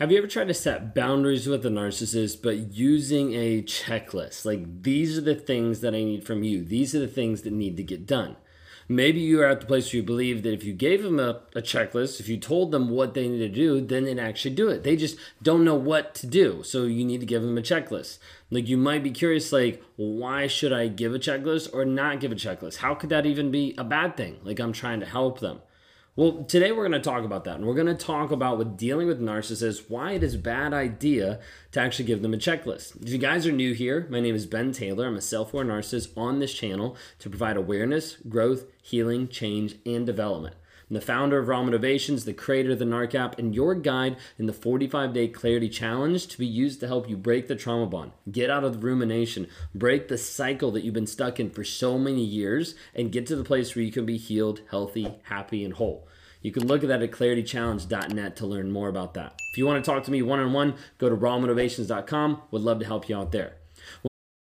Have you ever tried to set boundaries with a narcissist, but using a checklist? Like, these are the things that I need from you. These are the things that need to get done. Maybe you are at the place where you believe that if you gave them a, a, checklist, if you told them what they need to do, then they'd actually do it. They just don't know what to do. So you need to give them a checklist. Like you might be curious, like, why should I give a checklist or not give a checklist? How could that even be a bad thing? Like I'm trying to help them. Well, today we're going to talk about that. And we're going to talk about with dealing with narcissists, why it is a bad idea to actually give them a checklist. If you guys are new here, my name is Ben Taylor. I'm a self aware narcissist on this channel to provide awareness, growth, healing, change, and development. I'm the founder of Raw Motivations, the creator of the NARC app, and your guide in the 45 day clarity challenge to be used to help you break the trauma bond, get out of the rumination, break the cycle that you've been stuck in for so many years, and get to the place where you can be healed, healthy, happy, and whole. You can look at that at claritychallenge.net to learn more about that. If you want to talk to me one on one, go to rawmotivations.com. Would love to help you out there.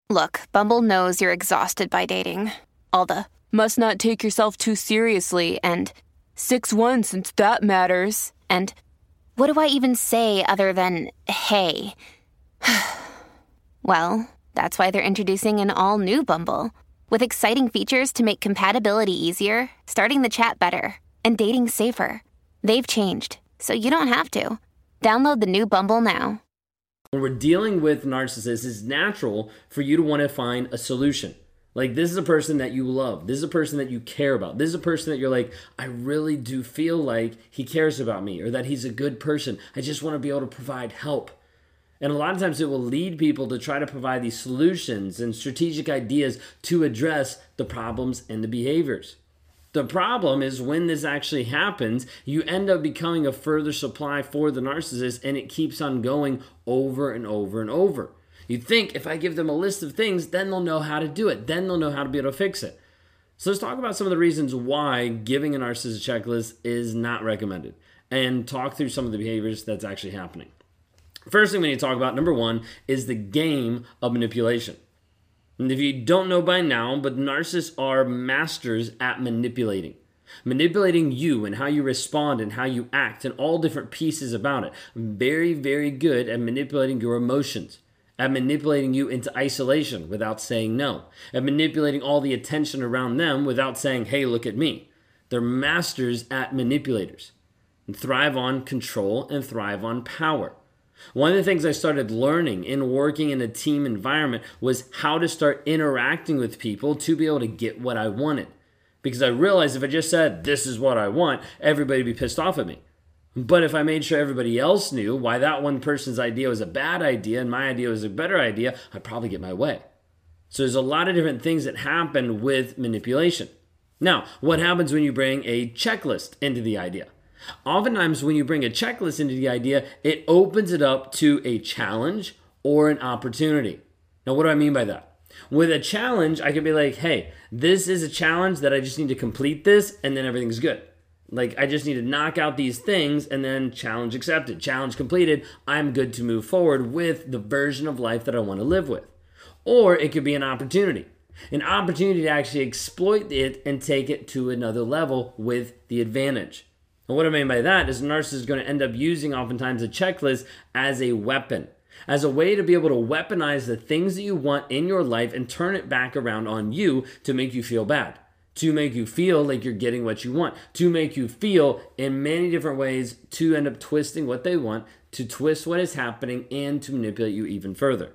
Look, Bumble knows you're exhausted by dating. All the must not take yourself too seriously and 6 1 since that matters. And what do I even say other than hey? well, that's why they're introducing an all new Bumble with exciting features to make compatibility easier, starting the chat better and dating safer. They've changed, so you don't have to. Download the new Bumble now. When we're dealing with narcissists, it's natural for you to want to find a solution. Like, this is a person that you love. This is a person that you care about. This is a person that you're like, I really do feel like he cares about me or that he's a good person. I just want to be able to provide help. And a lot of times it will lead people to try to provide these solutions and strategic ideas to address the problems and the behaviors. The problem is when this actually happens, you end up becoming a further supply for the narcissist and it keeps on going over and over and over. You think if I give them a list of things, then they'll know how to do it. Then they'll know how to be able to fix it. So let's talk about some of the reasons why giving a narcissist a checklist is not recommended and talk through some of the behaviors that's actually happening. First thing we need to talk about, number one, is the game of manipulation. And if you don't know by now, but narcissists are masters at manipulating. Manipulating you and how you respond and how you act and all different pieces about it. Very, very good at manipulating your emotions, at manipulating you into isolation without saying no, at manipulating all the attention around them without saying, hey, look at me. They're masters at manipulators and thrive on control and thrive on power. One of the things I started learning in working in a team environment was how to start interacting with people to be able to get what I wanted. Because I realized if I just said, this is what I want, everybody would be pissed off at me. But if I made sure everybody else knew why that one person's idea was a bad idea and my idea was a better idea, I'd probably get my way. So there's a lot of different things that happen with manipulation. Now, what happens when you bring a checklist into the idea? Oftentimes, when you bring a checklist into the idea, it opens it up to a challenge or an opportunity. Now, what do I mean by that? With a challenge, I could be like, hey, this is a challenge that I just need to complete this and then everything's good. Like, I just need to knock out these things and then challenge accepted, challenge completed. I'm good to move forward with the version of life that I want to live with. Or it could be an opportunity an opportunity to actually exploit it and take it to another level with the advantage. And what I mean by that is a narcissist is going to end up using oftentimes a checklist as a weapon, as a way to be able to weaponize the things that you want in your life and turn it back around on you to make you feel bad, to make you feel like you're getting what you want, to make you feel in many different ways to end up twisting what they want, to twist what is happening, and to manipulate you even further.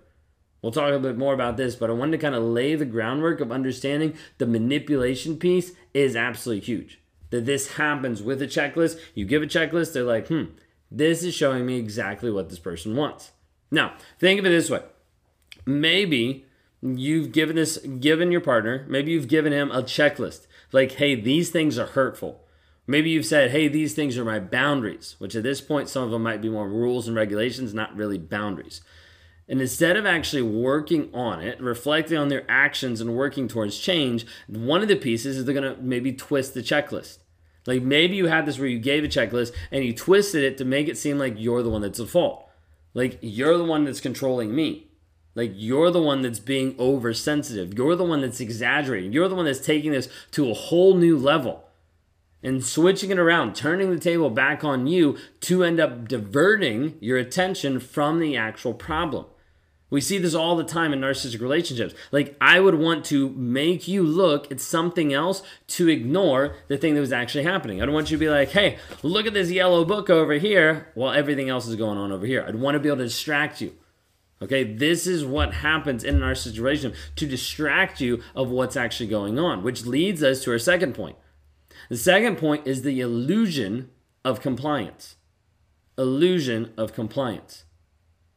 We'll talk a bit more about this, but I wanted to kind of lay the groundwork of understanding the manipulation piece is absolutely huge that this happens with a checklist. You give a checklist, they're like, hmm, this is showing me exactly what this person wants. Now, think of it this way. Maybe you've given this given your partner, maybe you've given him a checklist. Like, hey, these things are hurtful. Maybe you've said, hey, these things are my boundaries, which at this point, some of them might be more rules and regulations, not really boundaries. And instead of actually working on it, reflecting on their actions and working towards change, one of the pieces is they're going to maybe twist the checklist. Like maybe you had this where you gave a checklist and you twisted it to make it seem like you're the one that's at fault. Like you're the one that's controlling me. Like you're the one that's being oversensitive. You're the one that's exaggerating. You're the one that's taking this to a whole new level and switching it around, turning the table back on you to end up diverting your attention from the actual problem. We see this all the time in narcissistic relationships. Like, I would want to make you look at something else to ignore the thing that was actually happening. I'd want you to be like, hey, look at this yellow book over here while everything else is going on over here. I'd want to be able to distract you. Okay, this is what happens in narcissistic relationship to distract you of what's actually going on, which leads us to our second point. The second point is the illusion of compliance. Illusion of compliance.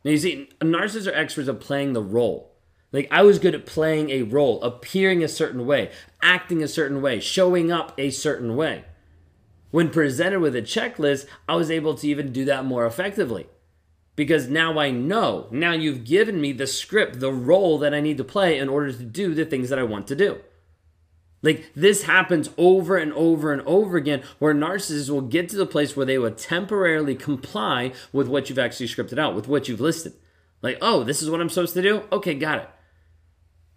Now, you see, narcissists are experts at playing the role. Like, I was good at playing a role, appearing a certain way, acting a certain way, showing up a certain way. When presented with a checklist, I was able to even do that more effectively. Because now I know, now you've given me the script, the role that I need to play in order to do the things that I want to do. Like this happens over and over and over again where narcissists will get to the place where they will temporarily comply with what you've actually scripted out, with what you've listed. Like, oh, this is what I'm supposed to do? Okay, got it.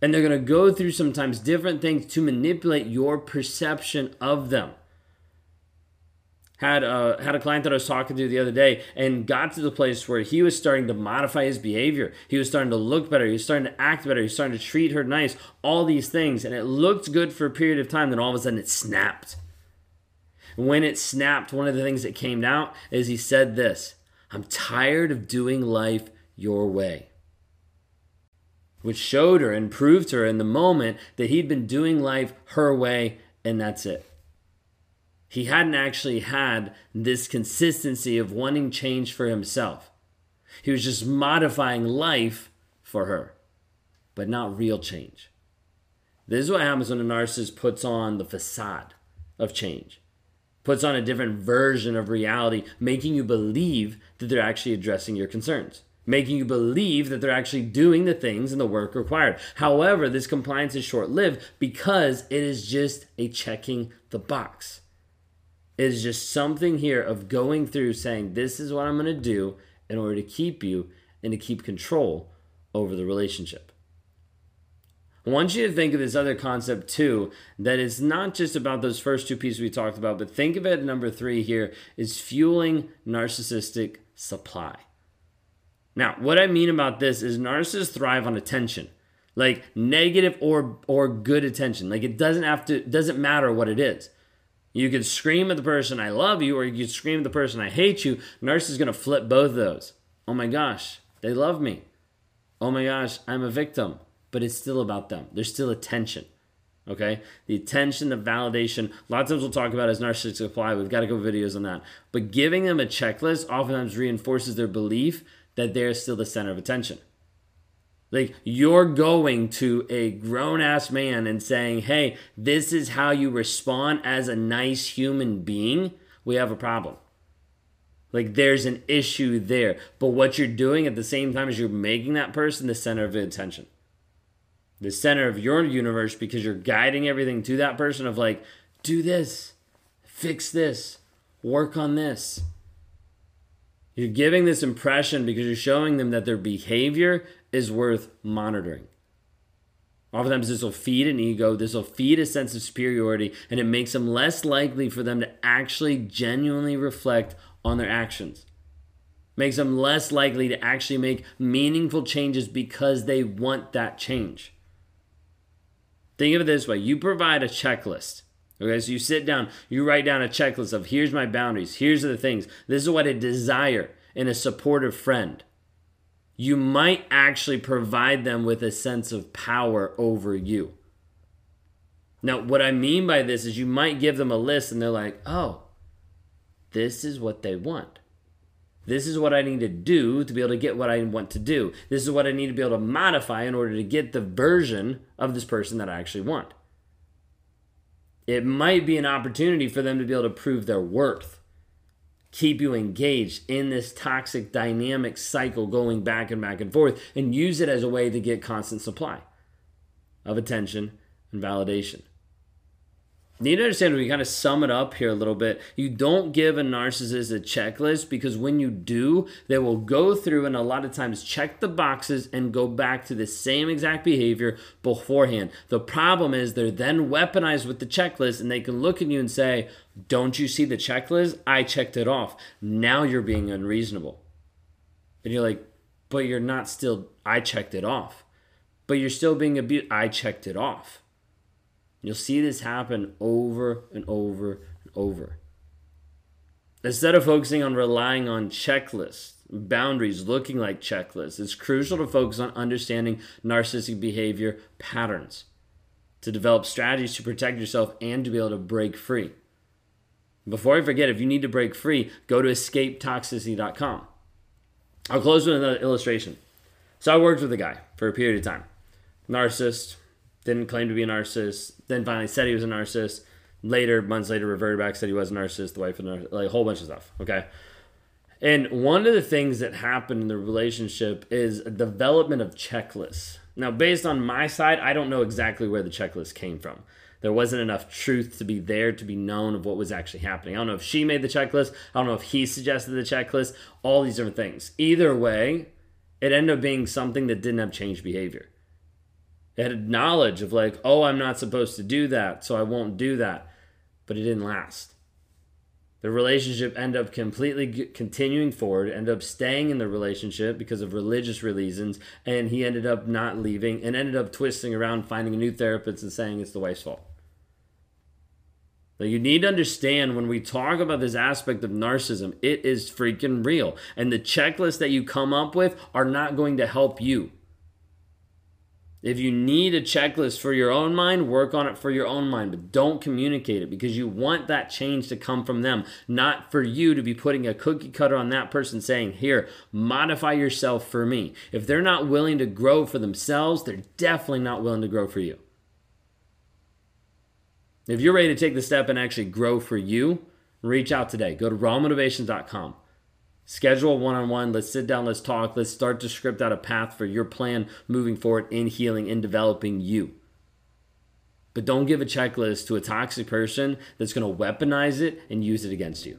And they're going to go through sometimes different things to manipulate your perception of them had a, had a client that I was talking to the other day and got to the place where he was starting to modify his behavior. He was starting to look better. He was starting to act better. He was starting to treat her nice, all these things. And it looked good for a period of time. Then all of a sudden it snapped. When it snapped, one of the things that came out is he said this I'm tired of doing life your way. Which showed her and proved to her in the moment that he'd been doing life her way, and that's it he hadn't actually had this consistency of wanting change for himself. He was just modifying life for her, but not real change. This is what happens when a narcissist puts on the facade of change, puts on a different version of reality, making you believe that they're actually addressing your concerns making you believe that they're actually doing the things and the work required. However, this compliance is short lived because it is just a checking the box is just something here of going through saying, This is what I'm going to do in order to keep you and to keep control over the relationship. I want you to think of this other concept too, that is not just about those first two pieces we talked about, but think of it number three here is fueling narcissistic supply. Now, what I mean about this is narcissists thrive on attention, like negative or or good attention. Like it doesn't have to doesn't matter what it is. You could scream at the person, I love you, or you could scream at the person, I hate you. Nurse is going to flip both of those. Oh my gosh, they love me. Oh my gosh, I'm a victim. But it's still about them. There's still attention. Okay? The attention, the validation. A lot of times we'll talk about as narcissist supply. We've got a couple videos on that. But giving them a checklist oftentimes reinforces their belief that they're still the center of attention. Like you're going to a grown ass man and saying, hey, this is how you respond as a nice human being, we have a problem. Like there's an issue there. But what you're doing at the same time is you're making that person the center of attention. The center of your universe because you're guiding everything to that person of like, do this, fix this, work on this. You're giving this impression because you're showing them that their behavior is worth monitoring. Oftentimes, this will feed an ego, this will feed a sense of superiority, and it makes them less likely for them to actually genuinely reflect on their actions. Makes them less likely to actually make meaningful changes because they want that change. Think of it this way you provide a checklist. Okay, so you sit down, you write down a checklist of here's my boundaries, here's the things, this is what I desire in a supportive friend you might actually provide them with a sense of power over you. Now, what I mean by this is you might give them a list and they're like, oh, this is what they want. This is what I need to do to be able to get what I want to do. This is what I need to be able to modify in order to get the version of this person that I actually want. It might be an opportunity for them to be able to prove their worth keep you engaged in this toxic dynamic cycle going back and back and forth and use it as a way to get constant supply of attention and validation. Need to understand we kind of sum it up here a little bit. You don't give a narcissist a checklist because when you do, they will go through and a lot of times check the boxes and go back to the same exact behavior beforehand. The problem is they're then weaponized with the checklist and they can look at you and say, Don't you see the checklist? I checked it off. Now you're being unreasonable. And you're like, But you're not still, I checked it off. But you're still being abused. I checked it off. You'll see this happen over and over and over. Instead of focusing on relying on checklists, boundaries looking like checklists, it's crucial to focus on understanding narcissistic behavior patterns, to develop strategies to protect yourself and to be able to break free. Before I forget, if you need to break free, go to escapetoxicity.com. I'll close with another illustration. So I worked with a guy for a period of time. Narcissist, didn't claim to be a narcissist, then finally said he was a narcissist. Later, months later, reverted back, said he was a narcissist, the wife of narcissist, like a whole bunch of stuff. Okay. And one of the things that happened in the relationship is a development of checklists. Now, based on my side, I don't know exactly where the checklist came from. There wasn't enough truth to be there to be known of what was actually happening. I don't know if she made the checklist. I don't know if he suggested the checklist. All these different things. Either way, it ended up being something that didn't have changed behavior. Had knowledge of like, oh, I'm not supposed to do that, so I won't do that. But it didn't last. The relationship ended up completely continuing forward, ended up staying in the relationship because of religious reasons, and he ended up not leaving and ended up twisting around, finding a new therapist and saying it's the wife's fault. Now, you need to understand when we talk about this aspect of narcissism, it is freaking real. And the checklists that you come up with are not going to help you. If you need a checklist for your own mind, work on it for your own mind, but don't communicate it because you want that change to come from them, not for you to be putting a cookie cutter on that person saying, Here, modify yourself for me. If they're not willing to grow for themselves, they're definitely not willing to grow for you. If you're ready to take the step and actually grow for you, reach out today. Go to rawmotivations.com. Schedule one on one. Let's sit down. Let's talk. Let's start to script out a path for your plan moving forward in healing, in developing you. But don't give a checklist to a toxic person that's going to weaponize it and use it against you.